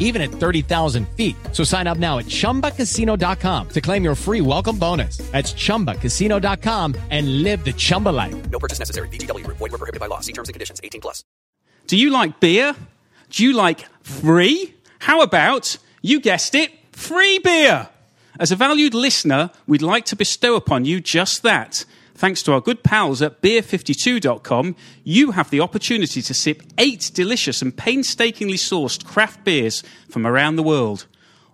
even at 30,000 feet. So sign up now at chumbacasino.com to claim your free welcome bonus. That's chumbacasino.com and live the Chumba life. No purchase necessary. VGW Group. Void were prohibited by law. See terms and conditions. 18 plus. Do you like beer? Do you like free? How about, you guessed it, free beer? As a valued listener, we'd like to bestow upon you just that. Thanks to our good pals at beer52.com, you have the opportunity to sip eight delicious and painstakingly sourced craft beers from around the world.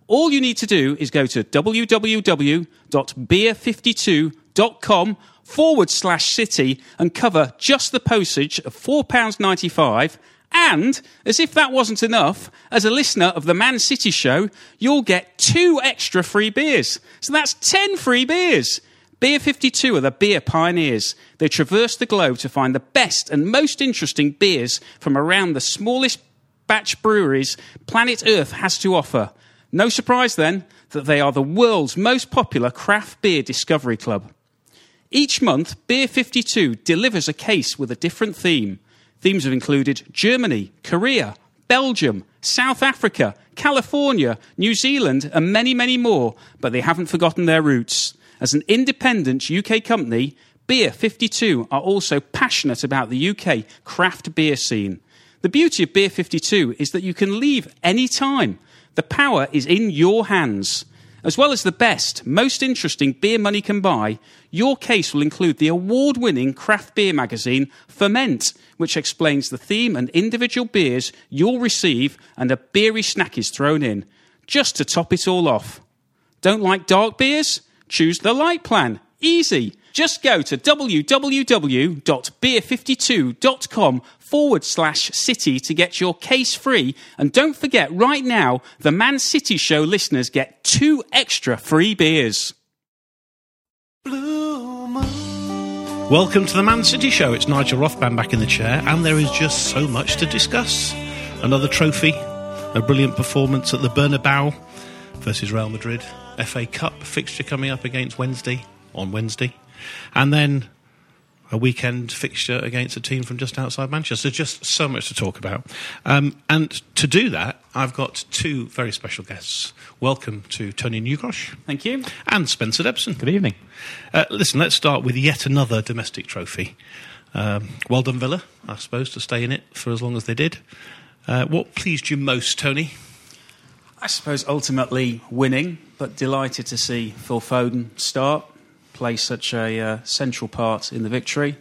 All you need to do is go to www.beer52.com forward slash city and cover just the postage of £4.95. And, as if that wasn't enough, as a listener of the Man City show, you'll get two extra free beers. So that's 10 free beers. Beer 52 are the beer pioneers. They traverse the globe to find the best and most interesting beers from around the smallest batch breweries planet Earth has to offer. No surprise then that they are the world's most popular craft beer discovery club. Each month, Beer 52 delivers a case with a different theme. Themes have included Germany, Korea, Belgium, South Africa, California, New Zealand, and many, many more, but they haven't forgotten their roots. As an independent UK company, Beer 52 are also passionate about the UK craft beer scene. The beauty of Beer 52 is that you can leave any time. The power is in your hands. As well as the best, most interesting beer money can buy, your case will include the award winning craft beer magazine Ferment, which explains the theme and individual beers you'll receive, and a beery snack is thrown in. Just to top it all off. Don't like dark beers? Choose the light plan. Easy. Just go to www.beer52.com forward slash city to get your case free. And don't forget, right now, the Man City Show listeners get two extra free beers. Welcome to the Man City Show. It's Nigel Rothband back in the chair, and there is just so much to discuss. Another trophy, a brilliant performance at the Bernabeu versus Real Madrid, FA Cup fixture coming up against Wednesday on Wednesday, and then a weekend fixture against a team from just outside Manchester. Just so much to talk about. Um, and to do that, I've got two very special guests. Welcome to Tony Newgrosh. Thank you. And Spencer Debson. Good evening. Uh, listen, let's start with yet another domestic trophy. Um, well done, Villa, I suppose, to stay in it for as long as they did. Uh, what pleased you most, Tony? I suppose ultimately winning, but delighted to see Phil Foden start, play such a uh, central part in the victory.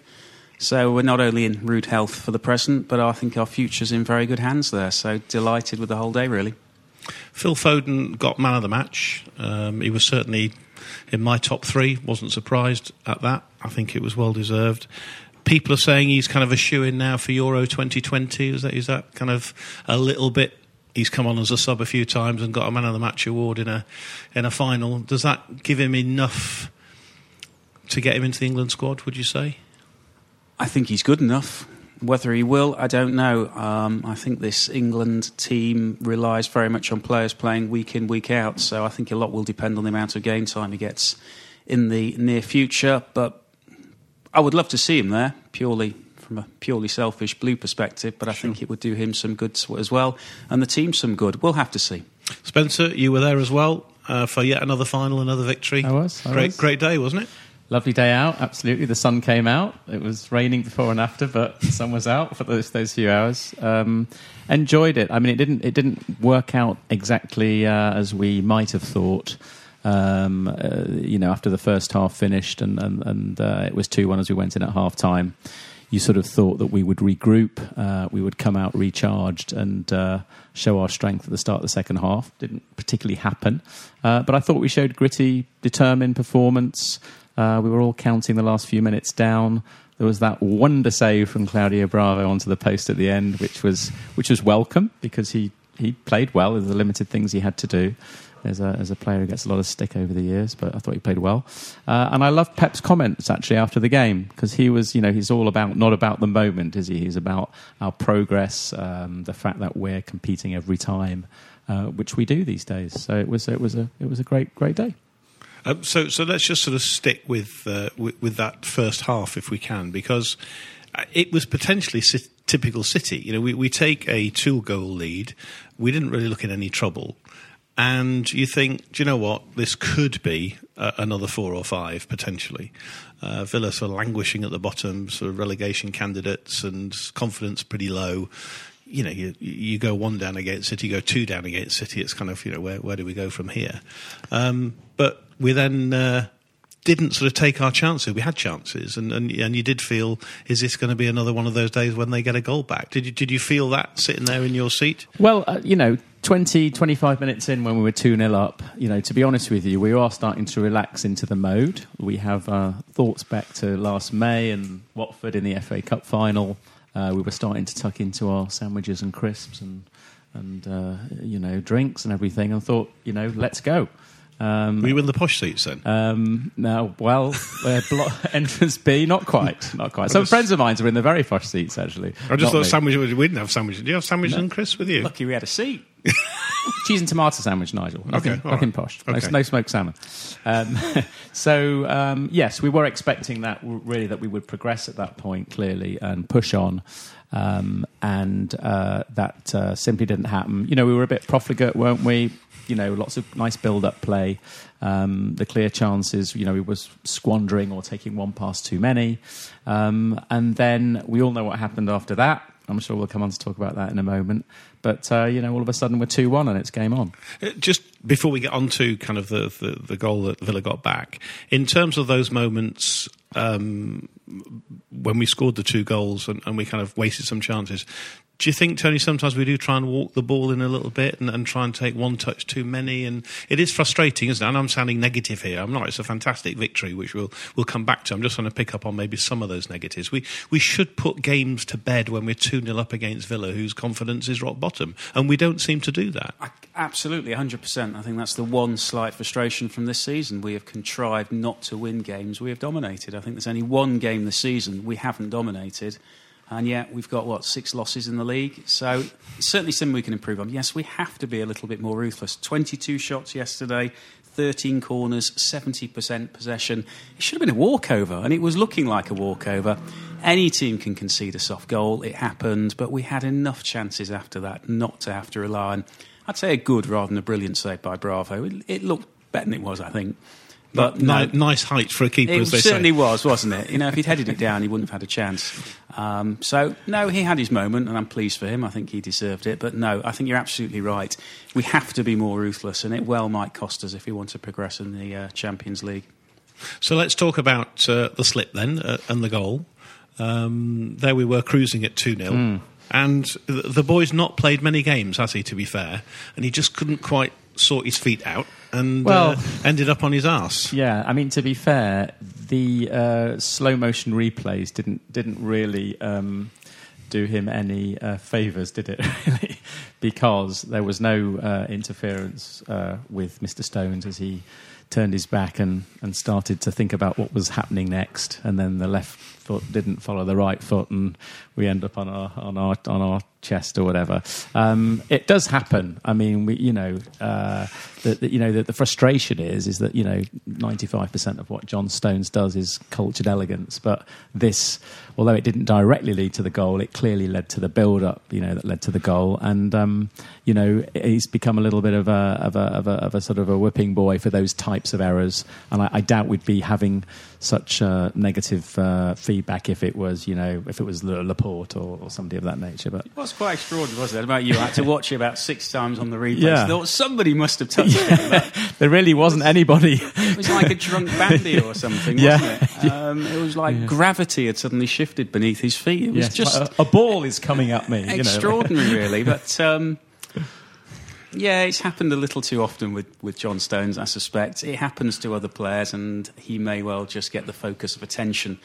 So we're not only in rude health for the present, but I think our future's in very good hands there. So delighted with the whole day, really. Phil Foden got man of the match. Um, he was certainly in my top three. Wasn't surprised at that. I think it was well deserved. People are saying he's kind of a shoe in now for Euro 2020. Is that is that kind of a little bit? He's come on as a sub a few times and got a man of the match award in a in a final. Does that give him enough to get him into the England squad? Would you say? I think he's good enough. Whether he will, I don't know. Um, I think this England team relies very much on players playing week in, week out. So I think a lot will depend on the amount of game time he gets in the near future. But I would love to see him there, purely from a purely selfish blue perspective, but I think it would do him some good as well, and the team some good. We'll have to see. Spencer, you were there as well uh, for yet another final, another victory. I was, I great, was. great day, wasn't it? Lovely day out, absolutely. The sun came out. It was raining before and after, but the sun was out for those those few hours. Um, enjoyed it. I mean, it didn't it didn't work out exactly uh, as we might have thought. Um, uh, you know, after the first half finished and and, and uh, it was two one as we went in at half time. You sort of thought that we would regroup, uh, we would come out recharged and uh, show our strength at the start of the second half. Didn't particularly happen, uh, but I thought we showed gritty, determined performance. Uh, we were all counting the last few minutes down. There was that wonder save from Claudio Bravo onto the post at the end, which was which was welcome because he, he played well with the limited things he had to do. As a, as a player who gets a lot of stick over the years, but I thought he played well. Uh, and I loved Pep's comments actually after the game because he was, you know, he's all about not about the moment, is he? He's about our progress, um, the fact that we're competing every time, uh, which we do these days. So it was it was a it was a great great day. Um, so, so let's just sort of stick with, uh, with with that first half if we can, because uh, it was potentially typical City. You know, we, we take a two goal lead. We didn't really look in any trouble. And you think, do you know what? This could be uh, another four or five potentially. Uh, Villa sort of languishing at the bottom, sort of relegation candidates, and confidence pretty low. You know, you, you go one down against City, you go two down against City. It's kind of you know where where do we go from here? Um, but we then uh, didn't sort of take our chances. We had chances, and, and and you did feel, is this going to be another one of those days when they get a goal back? Did you did you feel that sitting there in your seat? Well, uh, you know, 20, 25 minutes in when we were 2 0 up, you know, to be honest with you, we are starting to relax into the mode. We have uh, thoughts back to last May and Watford in the FA Cup final. Uh, we were starting to tuck into our sandwiches and crisps and, and uh, you know, drinks and everything and thought, you know, let's go. Um, Were you in the posh seats then? um, no, well, uh, blo- entrance B, not quite, not quite. Some just- friends of mine are in the very posh seats, actually. I just thought me. sandwiches. We didn't have sandwiches. Do you have sandwiches and crisps with you? Lucky we had a seat. cheese and tomato sandwich, Nigel. Nothing, Okay, nothing right. posh. No, Okay. no smoked salmon. Um, so um, yes, we were expecting that really that we would progress at that point clearly and push on. Um, and uh, that uh, simply didn't happen. You know, we were a bit profligate, weren't we? You know, lots of nice build-up play. Um, the clear chances, you know, we was squandering or taking one pass too many. Um, and then we all know what happened after that. I'm sure we'll come on to talk about that in a moment. But uh, you know, all of a sudden we're two one and it's game on. Uh, Just before we get on to kind of the, the, the goal that Villa got back, in terms of those moments um, when we scored the two goals and, and we kind of wasted some chances, do you think, Tony, sometimes we do try and walk the ball in a little bit and, and try and take one touch too many? And it is frustrating, isn't it? And I'm sounding negative here. I'm not. It's a fantastic victory, which we'll, we'll come back to. I'm just trying to pick up on maybe some of those negatives. We, we should put games to bed when we're 2 0 up against Villa, whose confidence is rock bottom. And we don't seem to do that. I, absolutely, 100%. I think that's the one slight frustration from this season. We have contrived not to win games we have dominated. I think there's only one game this season we haven't dominated. And yet we've got, what, six losses in the league? So certainly something we can improve on. Yes, we have to be a little bit more ruthless. 22 shots yesterday, 13 corners, 70% possession. It should have been a walkover, and it was looking like a walkover. Any team can concede a soft goal. It happened, but we had enough chances after that not to have to rely on, I'd say, a good rather than a brilliant save by Bravo. It, it looked better than it was, I think. But no, Ni- nice height for a keeper, it as they certainly say. was, wasn't it? You know, if he'd headed it down, he wouldn't have had a chance. Um, so, no, he had his moment, and I'm pleased for him. I think he deserved it. But no, I think you're absolutely right. We have to be more ruthless, and it well might cost us if we want to progress in the uh, Champions League. So let's talk about uh, the slip then uh, and the goal. Um, there we were cruising at 2 0. Hmm. And the, the boy's not played many games, has he, to be fair? And he just couldn't quite sort his feet out and Well- uh, ended up on his ass. Yeah, I mean to be fair, the uh, slow motion replays didn't didn't really um, do him any uh, favors, did it? Really, because there was no uh, interference uh, with Mr. Stones as he turned his back and, and started to think about what was happening next, and then the left foot didn't follow the right foot, and we end up on our on our on our chest or whatever. Um, it does happen. I mean, we, you know, uh, the, you know, the, the frustration is is that you know, ninety five percent of what John Stones does is cultured elegance, but this, although it didn't directly lead to the goal, it clearly led to the build up. You know, that led to the goal, and um, you know, he's become a little bit of a of a, of a of a sort of a whipping boy for those types of errors, and I, I doubt we'd be having such uh, negative uh, feedback if it was, you know, if it was Laporte or, or somebody of that nature. But It was quite extraordinary, wasn't it? About you, I had to watch it about six times on the replay. Yeah. Thought somebody must have touched it. there really wasn't anybody. It was like a drunk bandy or something, Yeah. wasn't it? Um, it was like gravity had suddenly shifted beneath his feet. It was Yes, just a, a ball is coming at me. you know. extraordinary, really. But um, yeah, it's happened a little too often with, with John Stones, I suspect. It happens to other players, and he may well just get the focus of attention.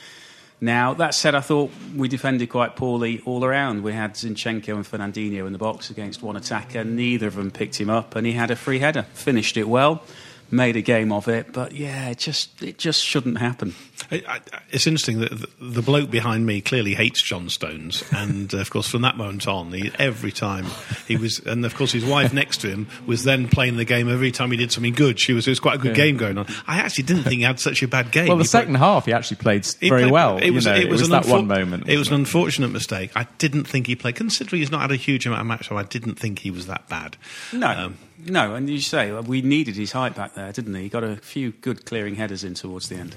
Now, that said, I thought we defended quite poorly all around. We had Zinchenko and Fernandinho in the box against one attacker. Neither of them picked him up, and he had a free header. Finished it well, made a game of it, but yeah, it just, it just shouldn't happen. I, I, it's interesting that the, the bloke behind me clearly hates John Stones, and uh, of course, from that moment on, he, every time he was, and of course, his wife next to him was then playing the game. Every time he did something good, she was. It was quite a good game going on. I actually didn't think he had such a bad game. Well, the He played- second half, he actually played he very played- well. It was, you know, it was, an that unfor- one moment. It was an wasn't unfortunate mistake. I didn't think he played, considering he's not had a huge amount of match time. I didn't think he was that bad. No, Um, no, and you say uh, we needed his height back there, didn't he? He got a few good clearing headers in towards the end.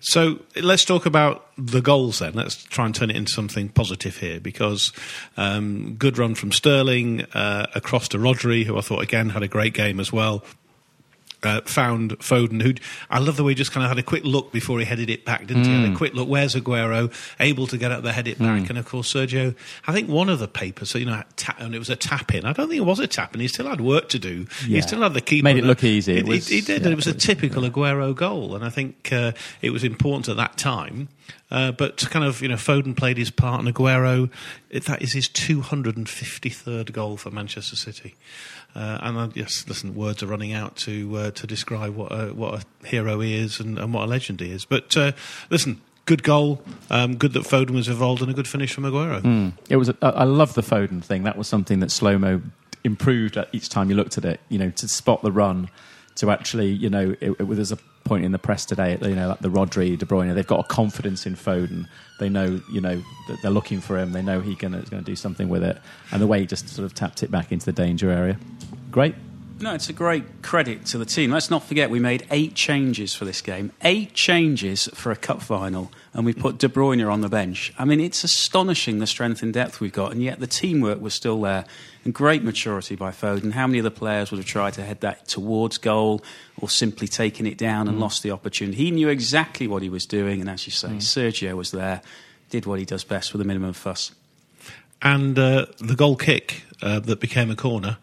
So let's talk about the goals then. Let's try and turn it into something positive here because um, good run from Sterling uh, across to Rodri, who I thought again had a great game as well. Uh, found Foden, who I love the way he just kind of had a quick look before he headed it back, didn't he? Had a quick look. Where's Aguero? Able to get up there, head it back, and of course Sergio. I think one of the papers, so you know, ta- and it was a tap in. I don't think it was a tap in. He still had work to do. He still had the keeper. Made it look easy. It It, was- he did, yeah, and it was a typical Aguero goal, and I think uh, it was important at that time. Uh, but to kind of, you know, Foden played his part, and Aguero, it, that is his 253rd goal for Manchester City. Uh, and I, yes, listen, words are running out to uh, to describe what a, what a hero he is and, and what a legend he is. But uh, listen, good goal, um, good that Foden was involved, and a good finish from Aguero. It was. A, I love the Foden thing. That was something that slow mo improved at each time you looked at it. You know, to spot the run, to actually, you know, it, it, there's a point in the press today. You know, like the Rodri, De Bruyne, they've got a confidence in Foden. They know, you know, that they're looking for him. They know he's going to do something with it. And the way he just sort of tapped it back into the danger area, great. No, it's a great credit to the team. Let's not forget we made eight changes for this game. Eight changes for a cup final, and we put De Bruyne on the bench. I mean, it's astonishing the strength and depth we've got, and yet the teamwork was still there. And great maturity by Foden. How many other players would have tried to head that towards goal or simply taken it down and mm-hmm. lost the opportunity? He knew exactly what he was doing, and as you say, mm. Sergio was there, did what he does best with a minimum fuss. And uh, the goal kick uh, that became a corner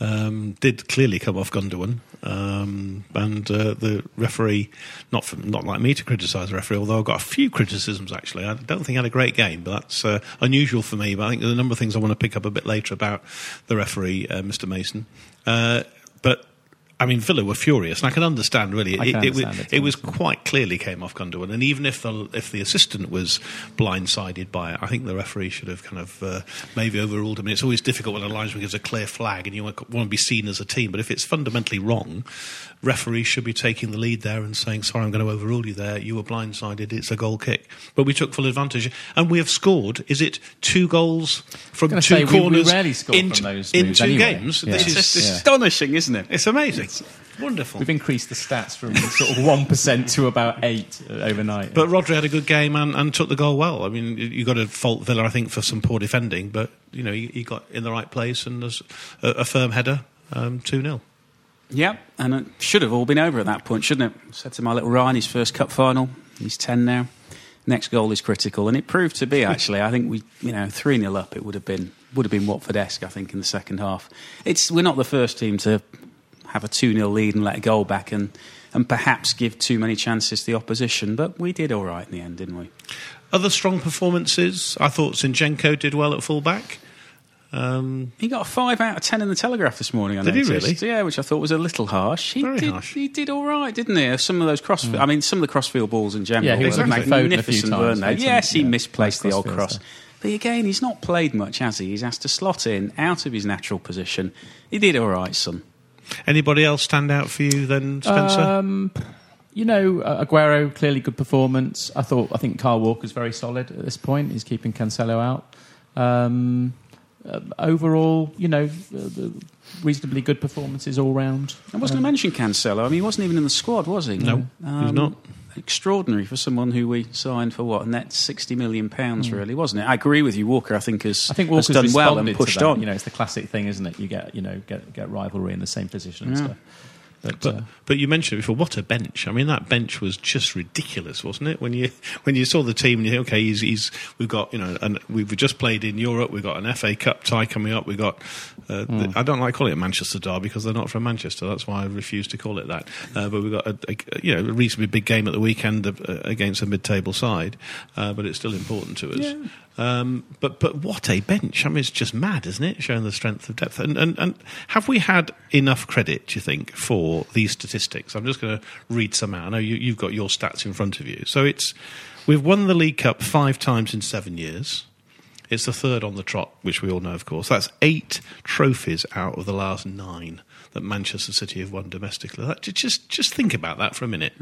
um, did clearly come off Gundogan. Um, and uh, the referee, not not like me to criticise the referee, although I've got a few criticisms actually. I don't think he had a great game, but that's uh, unusual for me. But I think there's a number of things I want to pick up a bit later about the referee, uh, Mr. Mason. Uh, but I mean, Villa were furious, and I can understand really. I can it, was, understand it, it was quite clearly came off Gundogan, and even if the if the assistant was blindsided by it, I think the referee should have kind of uh, maybe overruled him. mean, it's always difficult when a linesman gives a clear flag, and you want, want to be seen as a team. But if it's fundamentally wrong, referees should be taking the lead there and saying, "Sorry, I'm going to overrule you there. You were blindsided. It's a goal kick." But we took full advantage, and we have scored. Is it two goals from gonna two say, we- we corners rarely score in, from those in two anyway. games? Yeah. This It's is astonishing, isn't it? it's amazing. Wonderful. We've increased the stats from sort of one percent to about eight uh, overnight. But Rodri had a good game and, and took the goal well. I mean, you- you got to fault Villa, I think, for some poor defending, but you know he, he got in the right place and there's a, a firm header, um, two 0 Yeah, and it should have all been over at that point, shouldn't it? Said to my little Ryan, his first cup final. He's 10 now. Next goal is critical, and it proved to be actually. I think we, you know, 3 0 up, it would have been would have been Watford esque, I think, in the second half. It's We're not the first team to have a 2 0 lead and let a goal back and, and perhaps give too many chances to the opposition, but we did all right in the end, didn't we? Other strong performances. I thought Zinchenko did well at full back. Um, He got a five out of ten in the Telegraph this morning. I Did he really? Yeah, which I thought was a little harsh. He Very did. harsh. He did all right, didn't he? Some of those cross. I mean, some of the crossfield balls in general Yeah, he were was looking at Foden a few magnificent, weren't they? made some, Yes, he yeah, misplaced the old cross. there. But again, he's not played much, has he? He's asked to slot in out of his natural position. He did all right, son. Anybody else stand out for you then, Spencer? Um, you know, uh, Aguero clearly good performance. I thought I think Kyle Walker's very solid at this point. He's keeping Cancelo out. Um, uh, overall, you know, uh, the reasonably good performances all round. I was going to mention Cancelo. I mean, he wasn't even in the squad, was he? No, he's not. Extraordinary for someone who we signed for what a net sixty million pounds, hmm. really, wasn't it? I agree with you. Walker, I think has. I think has Walker's done well and pushed on. You know, it's the classic thing, isn't it? You get you know get get rivalry in the same position and Yeah. stuff. But, But, uh, but you mentioned it before. What a bench! I mean, that bench was just ridiculous, wasn't it? When you when you saw the team, and you think, okay, he's, he's we've got you know, and we've just played in Europe. We've got an FA Cup tie coming up. We've got. Uh, Hmm. the, I don't like calling it Manchester Derby because they're not from Manchester. That's why I refuse to call it that. Uh, but we've got a, a you know a reasonably big game at the weekend uh, against a mid-table side, uh, but it's still important to us. Um, but but what a bench! I mean, it's just mad, isn't it? Showing the strength of depth. And and, and have we had enough credit? Do you think for these statistics? I'm just going to read some out. I know you, you've got your stats in front of you. So it's we've won the League Cup five times in seven years. It's the third on the trot, which we all know, of course. That's eight trophies out of the last nine that Manchester City have won domestically. That, just just think about that for a minute.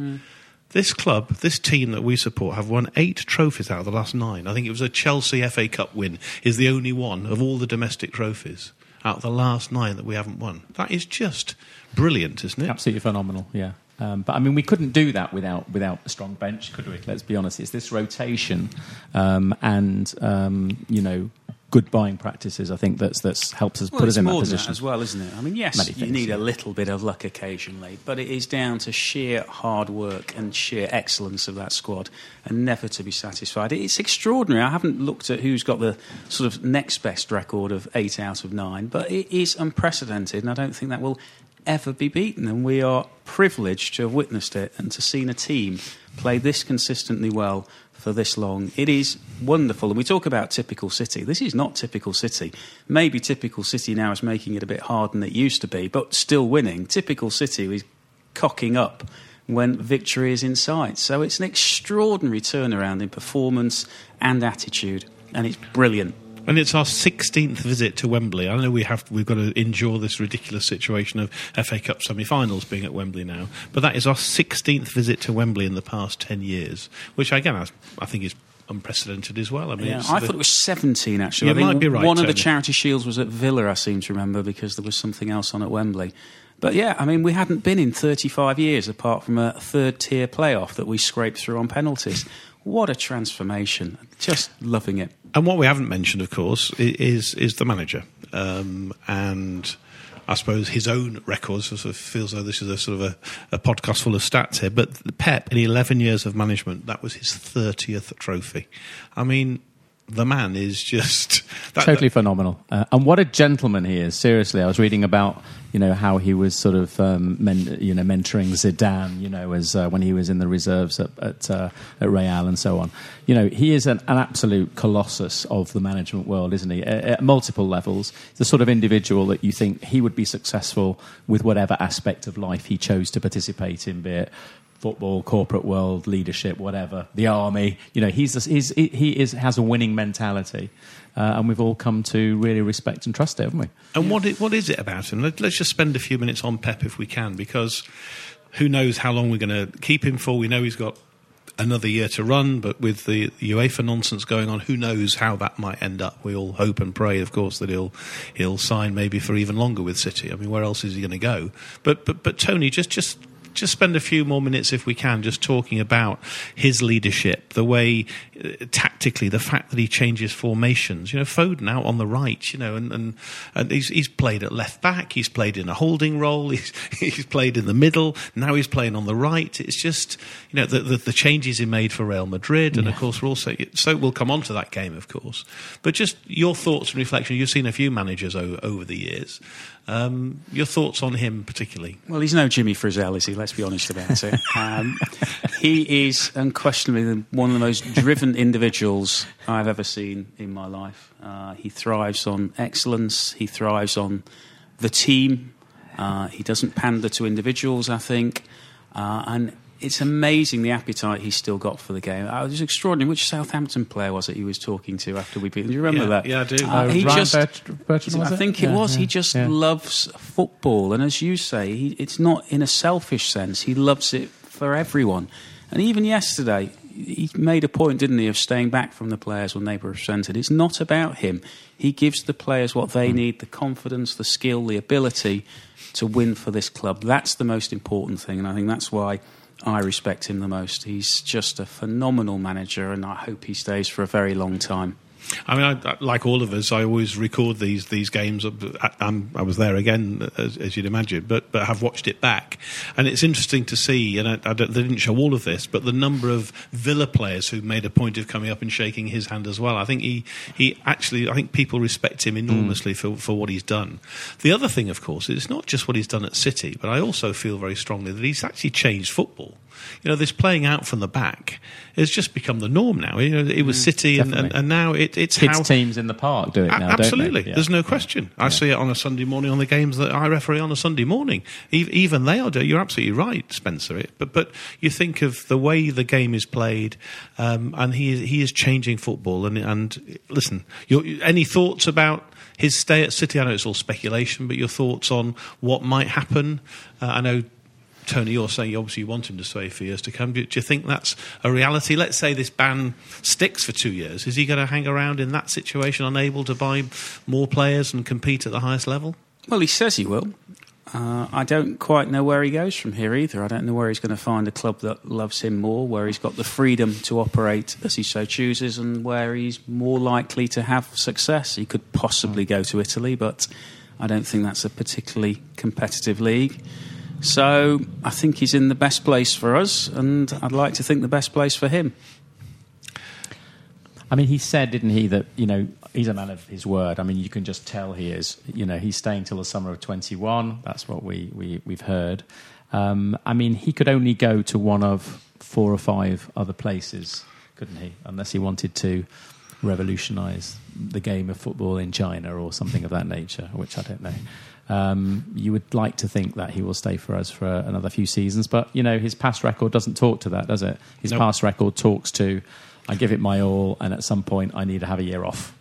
This club, this team that we support, have won eight trophies out of the last nine. I think it was a Chelsea FA Cup win is the only one of all the domestic trophies out of the last nine that we haven't won. That is just brilliant, isn't it? Absolutely phenomenal, yeah. Um, but I mean, we couldn't do that without without a strong bench, could we? Let's be honest. It's this rotation um, and um, you know good buying practices. I think that's that's helps us Well, put us in that position. as well, isn't it? I mean, yes, Many you need yeah. a little bit of luck occasionally, but it is down to sheer hard work and sheer excellence of that squad, and never to be satisfied. It's extraordinary. I haven't looked at who's got the sort of next best record of eight out of nine, but it is unprecedented, and I don't think that will ever be beaten. And we are privileged to have witnessed it and to seen a team play this consistently well for this long. It is wonderful. And we talk about typical City. This is not typical City. Maybe typical City now is making it a bit harder than it used to be, but still winning. Typical City is cocking up when victory is in sight. So it's an extraordinary turnaround in performance and attitude, and it's brilliant. And it's our 16th visit to Wembley. I know we have we've got to endure this ridiculous situation of FA Cup semi-finals being at Wembley now, but that is our 16th visit to Wembley in the past 10 years, which again I, I think is unprecedented as well. I mean, Yeah, I the- thought it was 17, actually. You I think might be right, One of the charity shields was at Villa, I seem to remember, because there was something else on at Wembley. But yeah, I mean, we hadn't been in 35 years apart from a third tier playoff that we scraped through on penalties. What a transformation. Just loving it. And what we haven't mentioned, of course, is is the manager, um, and I suppose his own records. Sort of feels though this is a sort of a, a podcast full of stats here. But Pep, in eleven years of management, that was his thirtieth trophy. I mean, the man is just that, totally phenomenal. Uh, and what a gentleman he is. Seriously, I was reading about you know how he was sort of um, men, you know mentoring Zidane. You know, as uh, when he was in the reserves at at, uh, at Real and so on. You know, he is an, an absolute colossus of the management world, isn't he? At, at multiple levels, the sort of individual that you think he would be successful with whatever aspect of life he chose to participate in, be it football, corporate world, leadership, whatever, the army. You know, he's, he's he is has a winning mentality, uh, and we've all come to really respect and trust it, haven't we? And what what is it about him? Let, let's just spend a few minutes on Pep if we can, because who knows how long we're going to keep him for? We know he's got another year to run, but with the UEFA nonsense going on, who knows how that might end up? We all hope and pray, of course, that he'll he'll sign maybe for even longer with City. I mean, where else is he going to go? But but but Tony, just just. Just spend a few more minutes, if we can, just talking about his leadership, the way uh, tactically, the fact that he changes formations. You know, Foden out on the right, you know, and, and, and he's, he's played at left back, he's played in a holding role, he's, he's played in the middle, now he's playing on the right. It's just, you know, the, the, the changes he made for Real Madrid, and of course, we're also, so we'll come on to that game, of course. But just your thoughts and reflection. You've seen a few managers o- over the years. Um, your thoughts on him particularly? Well, he's no Jimmy Frizzell, is he? Let's be honest about it. Um, he is unquestionably one of the most driven individuals individuals I've ever seen in my life. Uh, he thrives on excellence. He thrives on the team. Uh, he doesn't pander to individuals, I think. Uh, and it's amazing the appetite he's still got for the game. Uh, it was extraordinary. Which Southampton player was it he was talking to after we beat them? Do you remember Yeah, that? yeah, I do. Uh, Oh, he Ryan just, Bert- Bertrand, was I it? think it Yeah, was. yeah, He just yeah. loves football, and as you say, he, it's not in a selfish sense. He loves it for everyone. And even yesterday, he made a point, didn't he, of staying back from the players when they were presented. It's not about him. He gives the players what Hmm. they need: the confidence, the skill, the ability to win for this club. That's the most important thing, and I think that's why. I respect him the most. He's just a phenomenal manager, and I hope he stays for a very long time. I mean, I, like all of us, I always record these these games. I, I'm, um, I was there again, as, as you'd imagine, but but have watched it back, and it's interesting to see. And I, they didn't show all of this, but the number of Villa players who made a point of coming up and shaking his hand as well. I think he he actually, I think people respect him enormously for for what he's done. The other thing, of course, is not just what he's done at City, but I also feel very strongly that he's actually changed football. You know, this playing out from the back has just become the norm now. You know, it was City, and, and, and now it, it's Kids how teams in the park do it a- now. don't they? Absolutely, Yeah. there's no question. I see it on a Sunday morning on the games that I referee on a Sunday morning. E- Even they are doing. You're absolutely right, Spencer. It, but but you think of the way the game is played, um, and he is, he is changing football. And and listen, your, any thoughts about? His stay at City, I know it's all speculation, but your thoughts on what might happen? Uh, I know Tony, you're saying you obviously want him to stay for years to come. Do, do you think that's a reality? Let's say this ban sticks for two years. Is he going to hang around in that situation, unable to buy more players and compete at the highest level? Well, he says he will. Uh, I don't quite know where he goes from here either. I don't know where he's going to find a club that loves him more, where he's got the freedom to operate as he so chooses, and where he's more likely to have success. He could possibly go to Italy, but I don't think that's a particularly competitive league. So I think he's in the best place for us, and I'd like to think the best place for him. I mean, he said, didn't he, that you know he's a man of his word. I mean, you can just tell he is. You know, he's staying till the summer of twenty one. That's what we, we we've heard. Um, I mean, he could only go to one of four or five other places, couldn't he? Unless he wanted to revolutionise the game of football in China or something of that nature, which I don't know. Um, you would like to think that he will stay for us for another few seasons, but you know his past record doesn't talk to that, does it? His Nope. past record talks to I give it my all, and at some point I need to have a year off.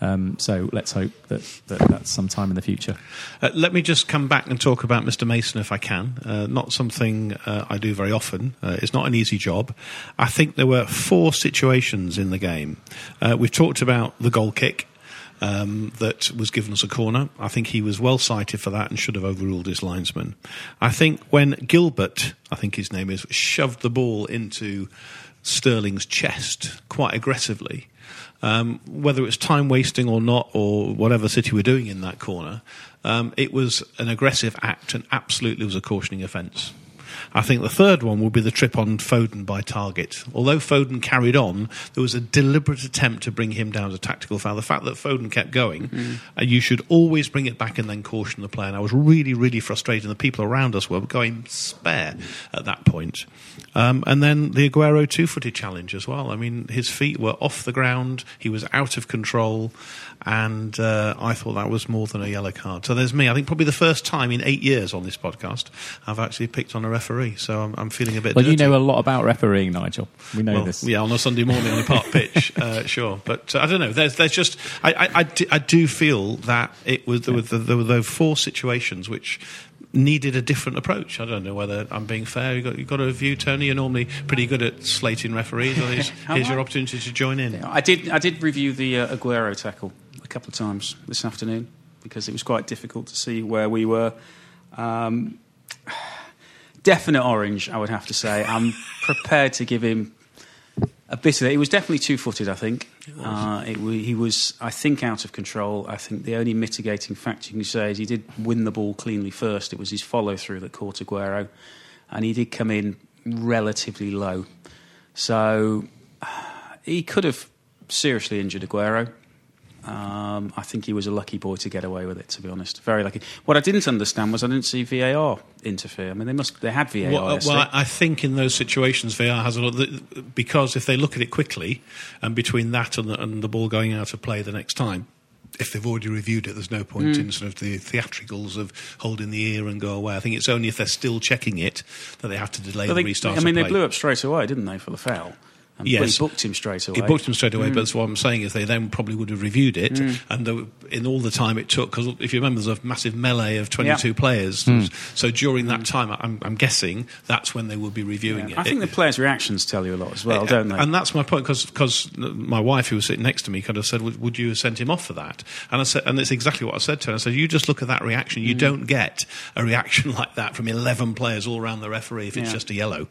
Um, so let's hope that, that that's sometime in the future. Uh, let me just come back and talk about Mr. Mason if I can. Uh, not something uh, I do very often. Uh, it's not an easy job. I think there were four situations in the game. Uh, we've talked about the goal kick. Um, that was given us a corner. I think he was well cited for that and should have overruled his linesman. I think when Guilbert, I think his name is, shoved the ball into Sterling's chest quite aggressively, um, whether it's time wasting or not, or whatever City were doing in that corner, um, it was an aggressive act and absolutely was a cautioning offence. I think the third one will be the trip on Foden by Targett. Although Foden carried on, there was a deliberate attempt to bring him down as a tactical foul. The fact that Foden kept going, uh, you should always bring it back and then caution the player. And I was really, really frustrated. The people around us were going spare at that point. Um, and then the Aguero two footed challenge as well. I mean, his feet were off the ground, he was out of control, and uh, I thought that was more than a yellow card. So there's me. I think probably the first time in eight years on this podcast I've actually picked on a referee. So I'm, I'm feeling a bit Well, you know a lot about refereeing, Nigel. We know Well, this. Yeah, on a Sunday morning on a park pitch, uh, sure. But uh, I don't know. There's, there's just I, I, I, do, I do feel that it was there were, there were those four situations which needed a different approach. I don't know whether I'm being fair. You got you got a view, Tony. You're normally pretty good at slating referees. Here's, here's your opportunity to join in. I did. I did review the uh, Aguero tackle a couple of times this afternoon because it was quite difficult to see where we were. Um, definite orange, I would have to say. I'm prepared to give him a bit of it. He was definitely two-footed. I think uh, it, he was. I think out of control. I think the only mitigating factor you can say is he did win the ball cleanly first. It was his follow-through that caught Aguero, and he did come in relatively low. So he could have seriously injured Aguero. Um, I think he was a lucky boy to get away with it. To be honest, very lucky. What I didn't understand was I didn't see VAR interfere. I mean, they must they had VAR. Well, uh, well, I think in those situations VAR has a lot because if they look at it quickly, and between that and the, and the ball going out of play the next time, if they've already reviewed it, there's no point Mm. in sort of the theatricals of holding the ear and go away. I think it's only if they're still checking it that they have to delay But the they- restart. I mean, they blew up straight away, didn't they, for the foul? And Yes. he booked him straight away. He booked him straight away, Mm. but that's what I'm saying is they then probably would have reviewed it, Mm. and there, were- in all the time it took, because if you remember, there's a massive melee of 22 Yeah. players. Mm. So during that time, I'm, I'm guessing that's when they will be reviewing it. I think the players' reactions tell you a lot as well, Yeah, don't they? And that's my point because my wife, who was sitting next to me, kind of said, "Would, would you have sent him off for that?" And I said, and it's exactly what I said to her. I said, "You just look at that reaction. You Mm. don't get a reaction like that from eleven players all around the referee if it's Yeah. just a yellow."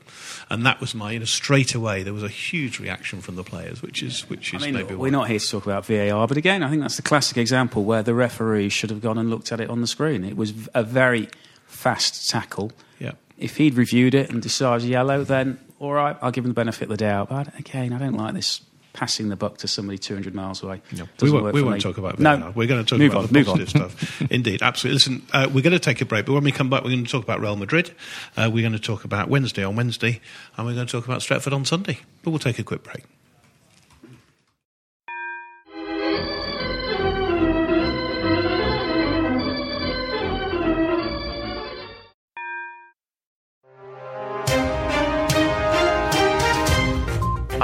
And that was my, you know, straight away there was a huge reaction from the players, which is which is I mean, maybe we're not here to talk about VAR, but again, I think that's the classic example where the referee should have gone and looked at it on the screen. It was a very fast tackle. Yeah. If he'd reviewed it and decided yellow, then all right, I'll give him the benefit of the doubt. But again, I don't like this passing the buck to somebody 200 miles away. We Doesn't won't, work we won't talk about no. VAR. We're going to talk move about on, the positive stuff. Indeed, absolutely. Listen, uh, we're going to take a break, but when we come back, we're going to talk about Real Madrid. Uh, we're going to talk about Wednesday on Wednesday, and we're going to talk about Stretford on Sunday. But we'll take a quick break.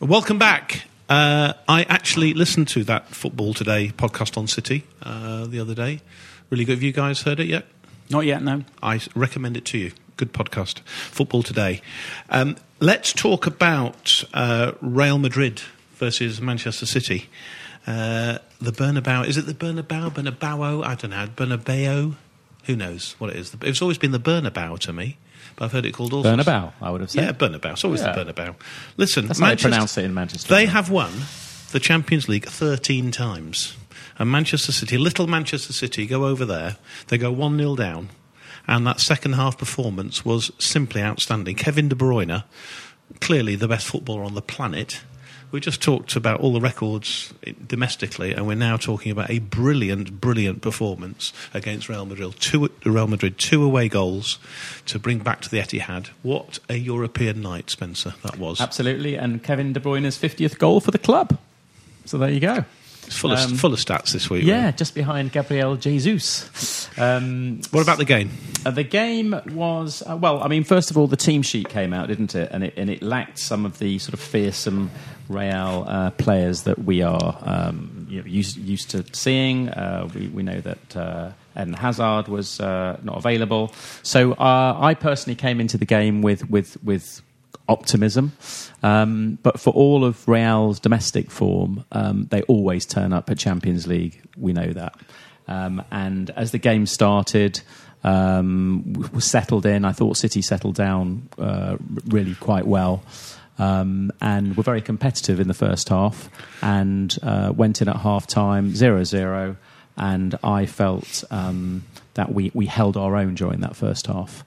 Welcome back. Uh, I actually listened to that Football Today podcast on City uh, the other day. Really good. Have you guys heard it yet? Not yet, no. I recommend it to you. Good podcast. Football Today. Um, let's talk about uh, Real Madrid versus Manchester City. Uh, the Bernabeu. Is it the Bernabeu? Bernabeu? I don't know. Bernabeu? Who knows what it is? It's always been the Bernabeu to me. But I've heard it called all sorts- Bernabeu, I would have said. Yeah, Bernabeu. It's always Yeah. the Bernabeu. Listen, That's how they pronounce it in Manchester. They have won the Champions League 13 times. And Manchester City, little Manchester City, go over there. They go 1 0 down. And that second half performance was simply outstanding. Kevin De Bruyne, clearly the best footballer on the planet. We just talked about all the records domestically, and we're now talking about a brilliant, brilliant performance against Real Madrid. Two, Real Madrid, two away goals to bring back to the Etihad. What a European night, Spencer, that was. Absolutely, and Kevin De Bruyne's 50th goal for the club. So there you go. It's full, of, Um, full of stats this week. Yeah, really. just behind Gabriel Jesus. Um, What about the game? Uh, the game was uh, well. I mean, first of all, the team sheet came out, didn't it? And it and it lacked some of the sort of fearsome Real uh, players that we are um, you know, used, used to seeing. Uh, we we know that. Uh, Eden Hazard was uh, not available, so uh, I personally came into the game with with with optimism. Um, but for all of Real's domestic form, um, they always turn up at Champions League. We know that. Um, and as the game started, um, was settled in. I thought City settled down uh, really quite well. Um, and were very competitive in the first half and uh, went in at half time 0 0. And I felt um, that we, we held our own during that first half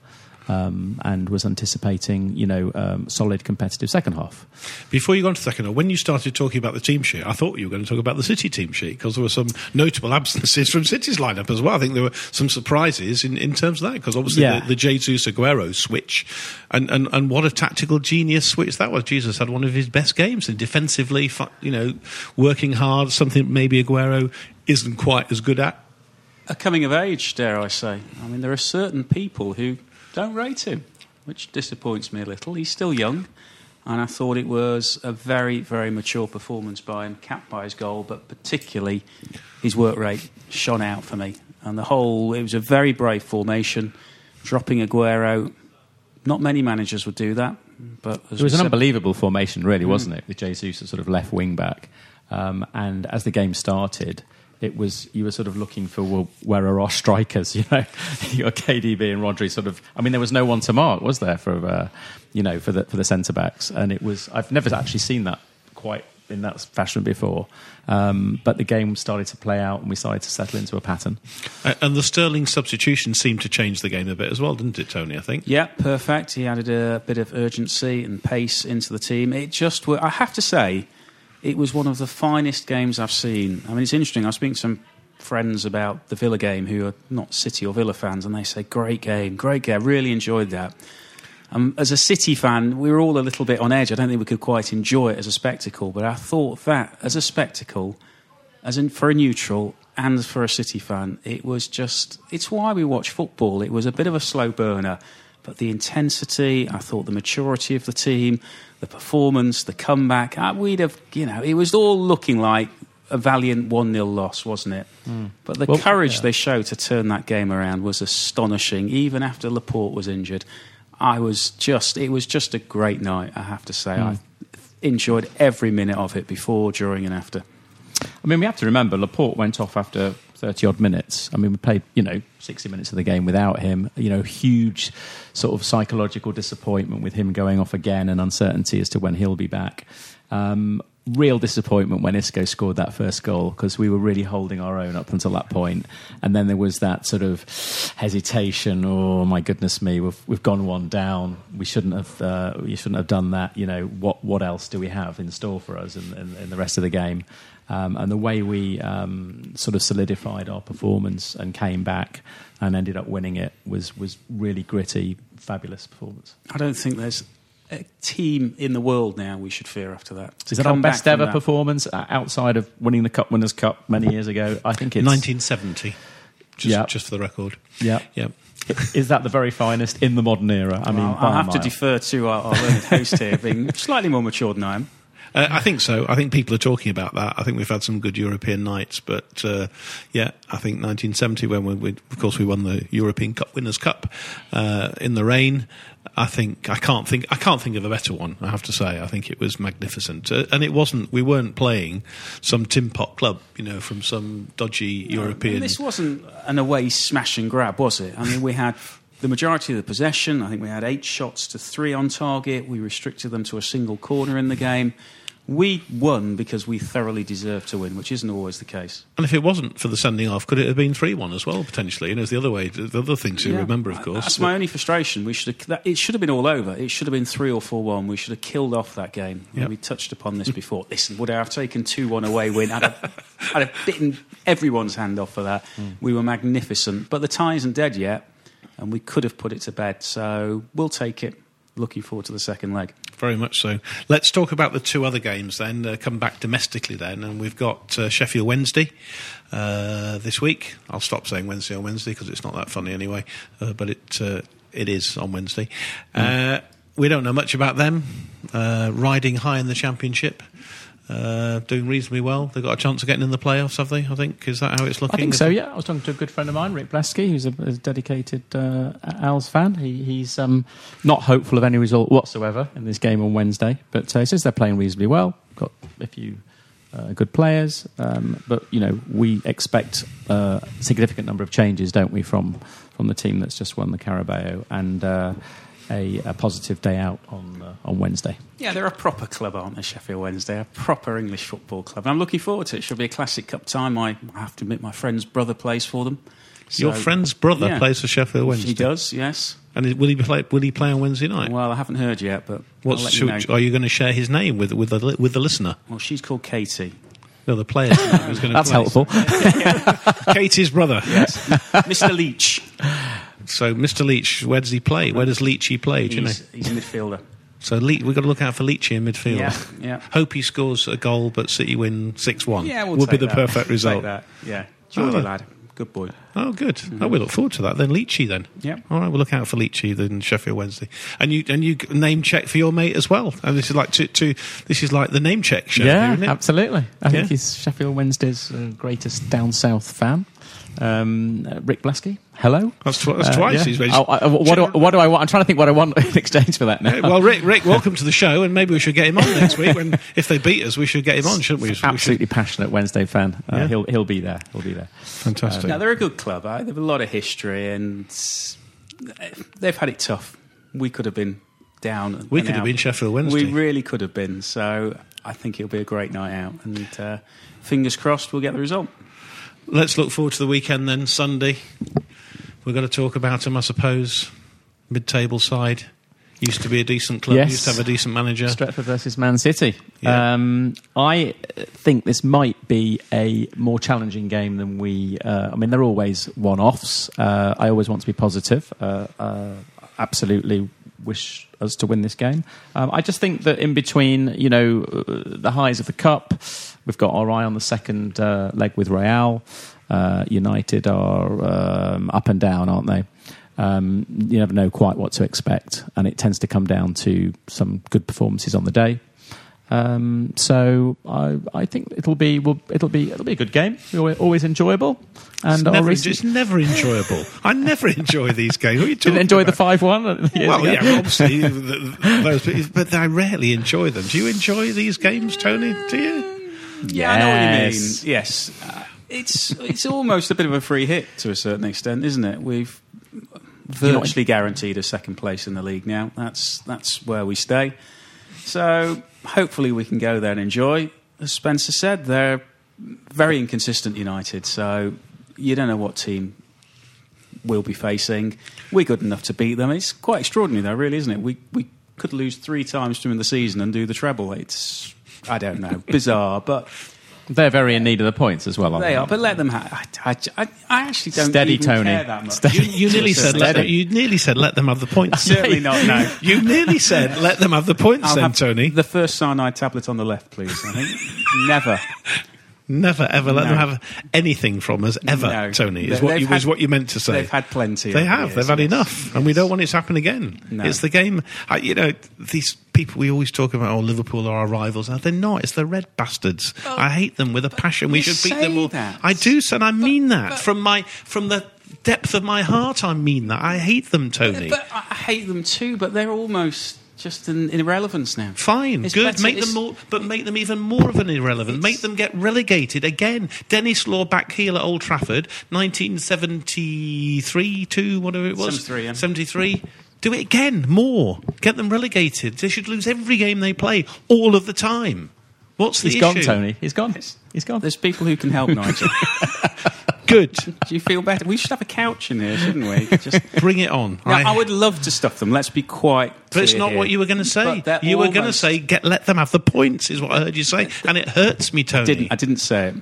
um, and was anticipating, you know, um, solid competitive second half. Before you go on to the second, when you started talking about the team sheet, I thought you were going to talk about the City team sheet because there were some notable absences from City's lineup as well. I think there were some surprises in, in terms of that because obviously Yeah. the, the Jesus Aguero switch and, and, and what a tactical genius switch that was. Jesus had one of his best games and defensively, you know, working hard, something maybe Aguero isn't quite as good at. A coming of age, dare I say. I mean, there are certain people who don't rate him, which disappoints me a little. He's still young, and I thought it was a very, very mature performance by him, capped by his goal, but particularly his work rate shone out for me. And the whole, it was a very brave formation, dropping Aguero. Not many managers would do that, but as It was an said- unbelievable formation, really, Mm. wasn't it? With Jesus as sort of left wing back. Um, and as the game started, it was you were sort of looking for well, where are our strikers? You know, you got KDB and Rodri. Sort of. I mean, there was no one to mark, was there for uh, you know for the for the centre backs? And it was. I've never actually seen that quite in that fashion before. Um, but the game started to play out, and we started to settle into a pattern. And the Sterling substitution seemed to change the game a bit as well, didn't it, Tony? I think. Yeah, perfect. He added a bit of urgency and pace into the team. It just, I have to say, it was one of the finest games I've seen. I mean, it's interesting. I was speaking to some friends about the Villa game who are not City or Villa fans, and they say, "Great game, great game. Really enjoyed that." Um, as a City fan, we were all a little bit on edge. I don't think we could quite enjoy it as a spectacle, but I thought that as a spectacle, as in for a neutral and for a City fan, it was just. It's why we watch football. It was a bit of a slow burner, but the intensity. I thought the maturity of the team, the performance, the comeback. uh, We'd have, you know, it was all looking like a valiant 1 0 loss, wasn't it? But the Well, courage yeah. they showed to turn that game around was astonishing, even after Laporte was injured. I was just, it was just a great night, I have to say. I enjoyed every minute of it before, during, and after. I mean, we have to remember Laporte went off after 30 odd minutes. I mean, we played, you know, 60 minutes of the game without him. You know, huge sort of psychological disappointment with him going off again and uncertainty as to when he'll be back. Um, real disappointment when Isco scored that first goal because we were really holding our own up until that point. And then there was that sort of hesitation. Oh my goodness me, we've we've gone one down. We shouldn't have. Uh, we shouldn't have done that. You know what? What else do we have in store for us in, in, in the rest of the game? Um, and the way we um, sort of solidified our performance and came back and ended up winning it was was really gritty, fabulous performance. I don't think there's a team in the world now we should fear after that. Is that our best ever that- performance uh, outside of winning the Cup Winners' Cup many years ago? I think it's 1970. Just, Yeah. just for the record. Yeah. Yeah. Is that the very finest in the modern era? I mean, Well, I'll a have to defer to our, our learned host here, being slightly more mature than I am. Uh, I think so. I think people are talking about that. I think we've had some good European nights, but uh, yeah, I think 1970 when we, we, of course, we won the European Cup Winners' Cup uh, in the rain. I think I can't think I can't think of a better one. I have to say, I think it was magnificent, uh, and it wasn't. We weren't playing some tin pot club, you know, from some dodgy European. And this wasn't an away smash and grab, was it? I mean, we had the majority of the possession. I think we had eight shots to three on target. We restricted them to a single corner in the game. We won because we thoroughly deserved to win, which isn't always the case. And if it wasn't for the sending off, could it have been three-one as well potentially? You know, it's the other way. The other thing to Yeah. remember, of course. That's my only frustration. We should have, that, it should have been all over. It should have been three or four one. We should have killed off that game. Yep. We touched upon this before. Listen, would I have taken two one away win? I'd have, I'd have bitten everyone's hand off for that. Hmm. We were magnificent, but the tie isn't dead yet, and we could have put it to bed. So we'll take it. Looking forward to the second leg. Very much so. Let's talk about the two other games then. Uh, come back domestically then, and we've got uh, Sheffield Wednesday uh, this week. I'll stop saying Wednesday on Wednesday because it's not that funny anyway. Uh, but it uh, it is on Wednesday. Uh, we don't know much about them. Uh, riding high in the championship. Uh, doing reasonably well. They've got a chance of getting in the playoffs, have they? I think. Is that how it's looking? I think so. Yeah, I was talking to a good friend of mine, Rick Blesky, who's a, a dedicated uh, Owls fan. He, he's um, not hopeful of any result whatsoever in this game on Wednesday, but uh, he says they're playing reasonably well. Got a few uh, good players, um, but you know we expect uh, a significant number of changes, don't we, from from the team that's just won the Carabao and. A, a positive day out on uh, on Wednesday. Yeah, they're a proper club, aren't they, Sheffield Wednesday? A proper English football club. And I'm looking forward to it. It should be a classic cup time. I, I have to admit, my friend's brother plays for them. Your friend's brother Yeah. plays for Sheffield Wednesday. He does, yes. And will he play? Will he play on Wednesday night? Well, I haven't heard yet, but What's, I'll let you know. are you going to share his name with with the with the listener? Well, she's called Katie. No, the player's name who's going to That's play. helpful. Katie's brother. Mr. Leach. So, Mr. Leach, where does he play? Where does Leachy play? Do you know? He's, he's a midfielder. So, Le- we've got to look out for Leachy in midfield. Yeah, yeah. Hope he scores a goal, but City win six one. Yeah, we'll would be the that. perfect Take result. that. Yeah, Geordie Oh. lad, good boy. Oh, good. Oh, we look forward to that. Then Leachy, then. Yeah. All right, we'll look out for Leachy then Sheffield Wednesday, and you and you name check for your mate as well. And this is like to, to this is like the name check show. yeah, here, isn't it? absolutely. I think Yeah. he's Sheffield Wednesday's uh, greatest down south fan. Um, uh, Rick Blasky. hello. That's, tw- that's Uh, twice yeah. he's. Oh, I- what, do, what do I want? I'm trying to think what I want in exchange for that now. Yeah, well, Rick, Rick, welcome to the show, and maybe we should get him on next week. When if they beat us, we should get him on, shouldn't we? We should- Absolutely passionate Wednesday fan. Uh, Yeah. He'll he'll be there. He'll be there. fantastic. No, they're a good club. They've a lot of history, and they've had it tough. We could have been down. We could have been Sheffield Wednesday. We really could have been. So I think it'll be a great night out, and uh, fingers crossed we'll get the result. Let's look forward to the weekend then. Sunday, we're going to talk about them, I suppose. Mid-table side used to be a decent club. Yes. Used to have a decent manager. Stretford versus Man City. Yeah. Um, I think this might be a more challenging game than we. Uh, I mean, they're always one-offs. Uh, I always want to be positive. Uh, uh, absolutely wish us to win this game. Um, I just think that in between, you know, uh, the highs of the cup, we've got our eye on the second uh, leg with Real. Uh, United are um, up and down, aren't they? Um, you never know quite what to expect, and it tends to come down to some good performances on the day. Um, so I, I think it'll be well, it'll be it'll be a good game. Always, always enjoyable, and It's never, recent- it's never enjoyable. I never enjoy these games. What are you didn't talking enjoy the five one. Well, yeah, obviously, th- th- those, but I rarely enjoy them. Do you enjoy these games, Tony? Do you? Yeah, I know what you mean. Yes. Yes, uh, it's it's almost a bit of a free hit to a certain extent, isn't it? We've virtually guaranteed a second place in the league now. That's that's where we stay. So hopefully we can go there and enjoy. As Spencer said, they're very inconsistent United. So you don't know what team we'll be facing. We're good enough to beat them. It's quite extraordinary, though, really, isn't it? We we could lose three times during the season and do the treble. It's I don't know, bizarre, but They're very in need of the points as well. Aren't they are. But let them. Ha- I, I, I actually don't Steady, even Tony. care that much. Steady. You, you nearly said let them, you nearly said let them have the points. Certainly not. No. You nearly said let them have the points, I'll then, have Tony. The first cyanide tablet on the left, please. I think never. Never ever let No. them have anything from us ever, No. Tony. Is what they've you, is what you meant to say. They've had plenty. They have. the They've had yes. enough, and we don't want it to happen again. No. It's the game. I, you know, these people we always talk about. Oh, Liverpool are our rivals. No, they're not. It's the red bastards. I hate them with a passion. We should beat them all. that. I do, son. I mean that from my from the depth of my heart. I mean that. I hate them, Tony. But I I hate them too. But they're almost just an irrelevance now. Fine, It's good. better- make them more, but make them even more of an irrelevant. Make them get relegated again. Denis Law back heel at Old Trafford, 1973, two, whatever it was, 73, yeah. 73. Do it again, more. Get them relegated. They should lose every game they play, all of the time. What's the He's gone. Tony. He's gone. He's gone. There's people who can help Nigel. Good. Do you feel better? We should have a couch in here, shouldn't we? Just. Bring it on. Now, I, would love to stuff them. Let's be quite. But it's not here. what you were going to say. But they're You were going to say, "Get let them have the points," is what I heard you say, and it hurts me, Tony. Didn't I didn't say it.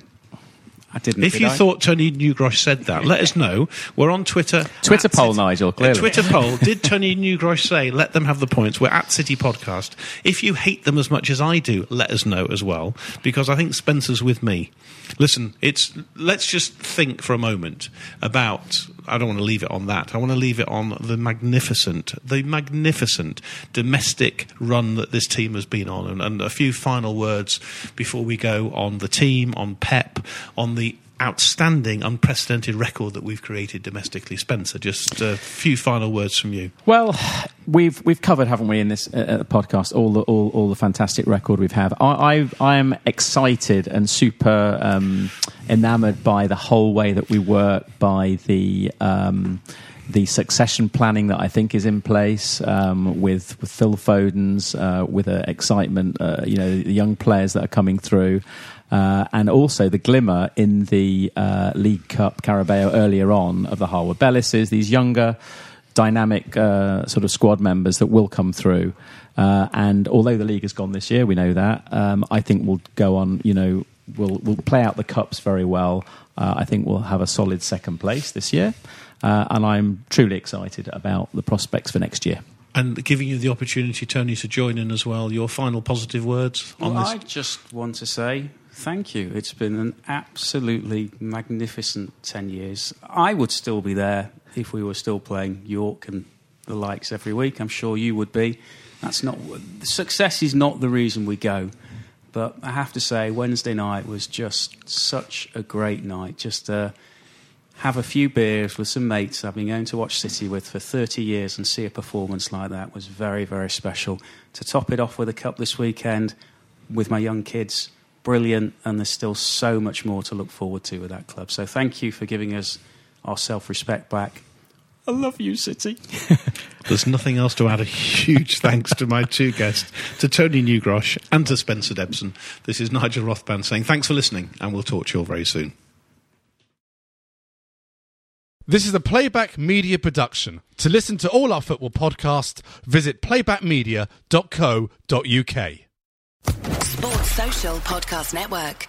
I didn't. If did you I? thought Tony Newgrosh said that, let us know. We're on Twitter. Twitter poll, City- Nigel, A clearly. Twitter poll. Did Tony Newgrosh say, let them have the points? We're at City Podcast. If you hate them as much as I do, let us know as well, because I think Spencer's with me. Listen, it's let's just think for a moment about. I don't want to leave it on that. I want to leave it on the magnificent, the magnificent domestic run that this team has been on, and, and a few final words before we go on the team, on Pep, on the outstanding, unprecedented record that we've created domestically. Spencer, just a few final words from you. Well, we've we've covered, haven't we, in this uh, uh, podcast, all the all, all the fantastic record we've had. I I, am excited and super um, enamoured by the whole way that we work, by the. Um, the succession planning that I think is in place um, with, with Phil Foden's, uh, with uh, excitement, you know, the young players that are coming through, uh, and also the glimmer in the uh, League Cup Carabao earlier on of the Harwood Bellises, these younger, dynamic uh, sort of squad members that will come through. Uh, and although the league has gone this year, we know that. Um, I think we'll go on. You know, we'll we'll play out the cups very well. Uh, I think we'll have a solid second place this year, uh, and I'm truly excited about the prospects for next year. And giving you the opportunity, Tony, to join in as well. Your final positive words on Well, this. I just want to say thank you. It's been an absolutely magnificent 10 years. I would still be there if we were still playing York and the likes every week. I'm sure you would be. That's not success is not the reason we go. But I have to say Wednesday night was just such a great night. Just uh, have a few beers with some mates I've been going to watch City with for 30 years and see a performance like that was very, very special. To top it off with a cup this weekend with my young kids, brilliant, and there's still so much more to look forward to with that club. So thank you for giving us our self respect back. I love you, City. There's nothing else to add. A huge thanks to my two guests, to Tony Newgrosh and to Spencer Debson. This is Nigel Rothband saying thanks for listening, and we'll talk to you all very soon. This is a Playback Media production. To listen to all our football podcasts, visit playbackmedia.co.uk. Sports Social Podcast Network.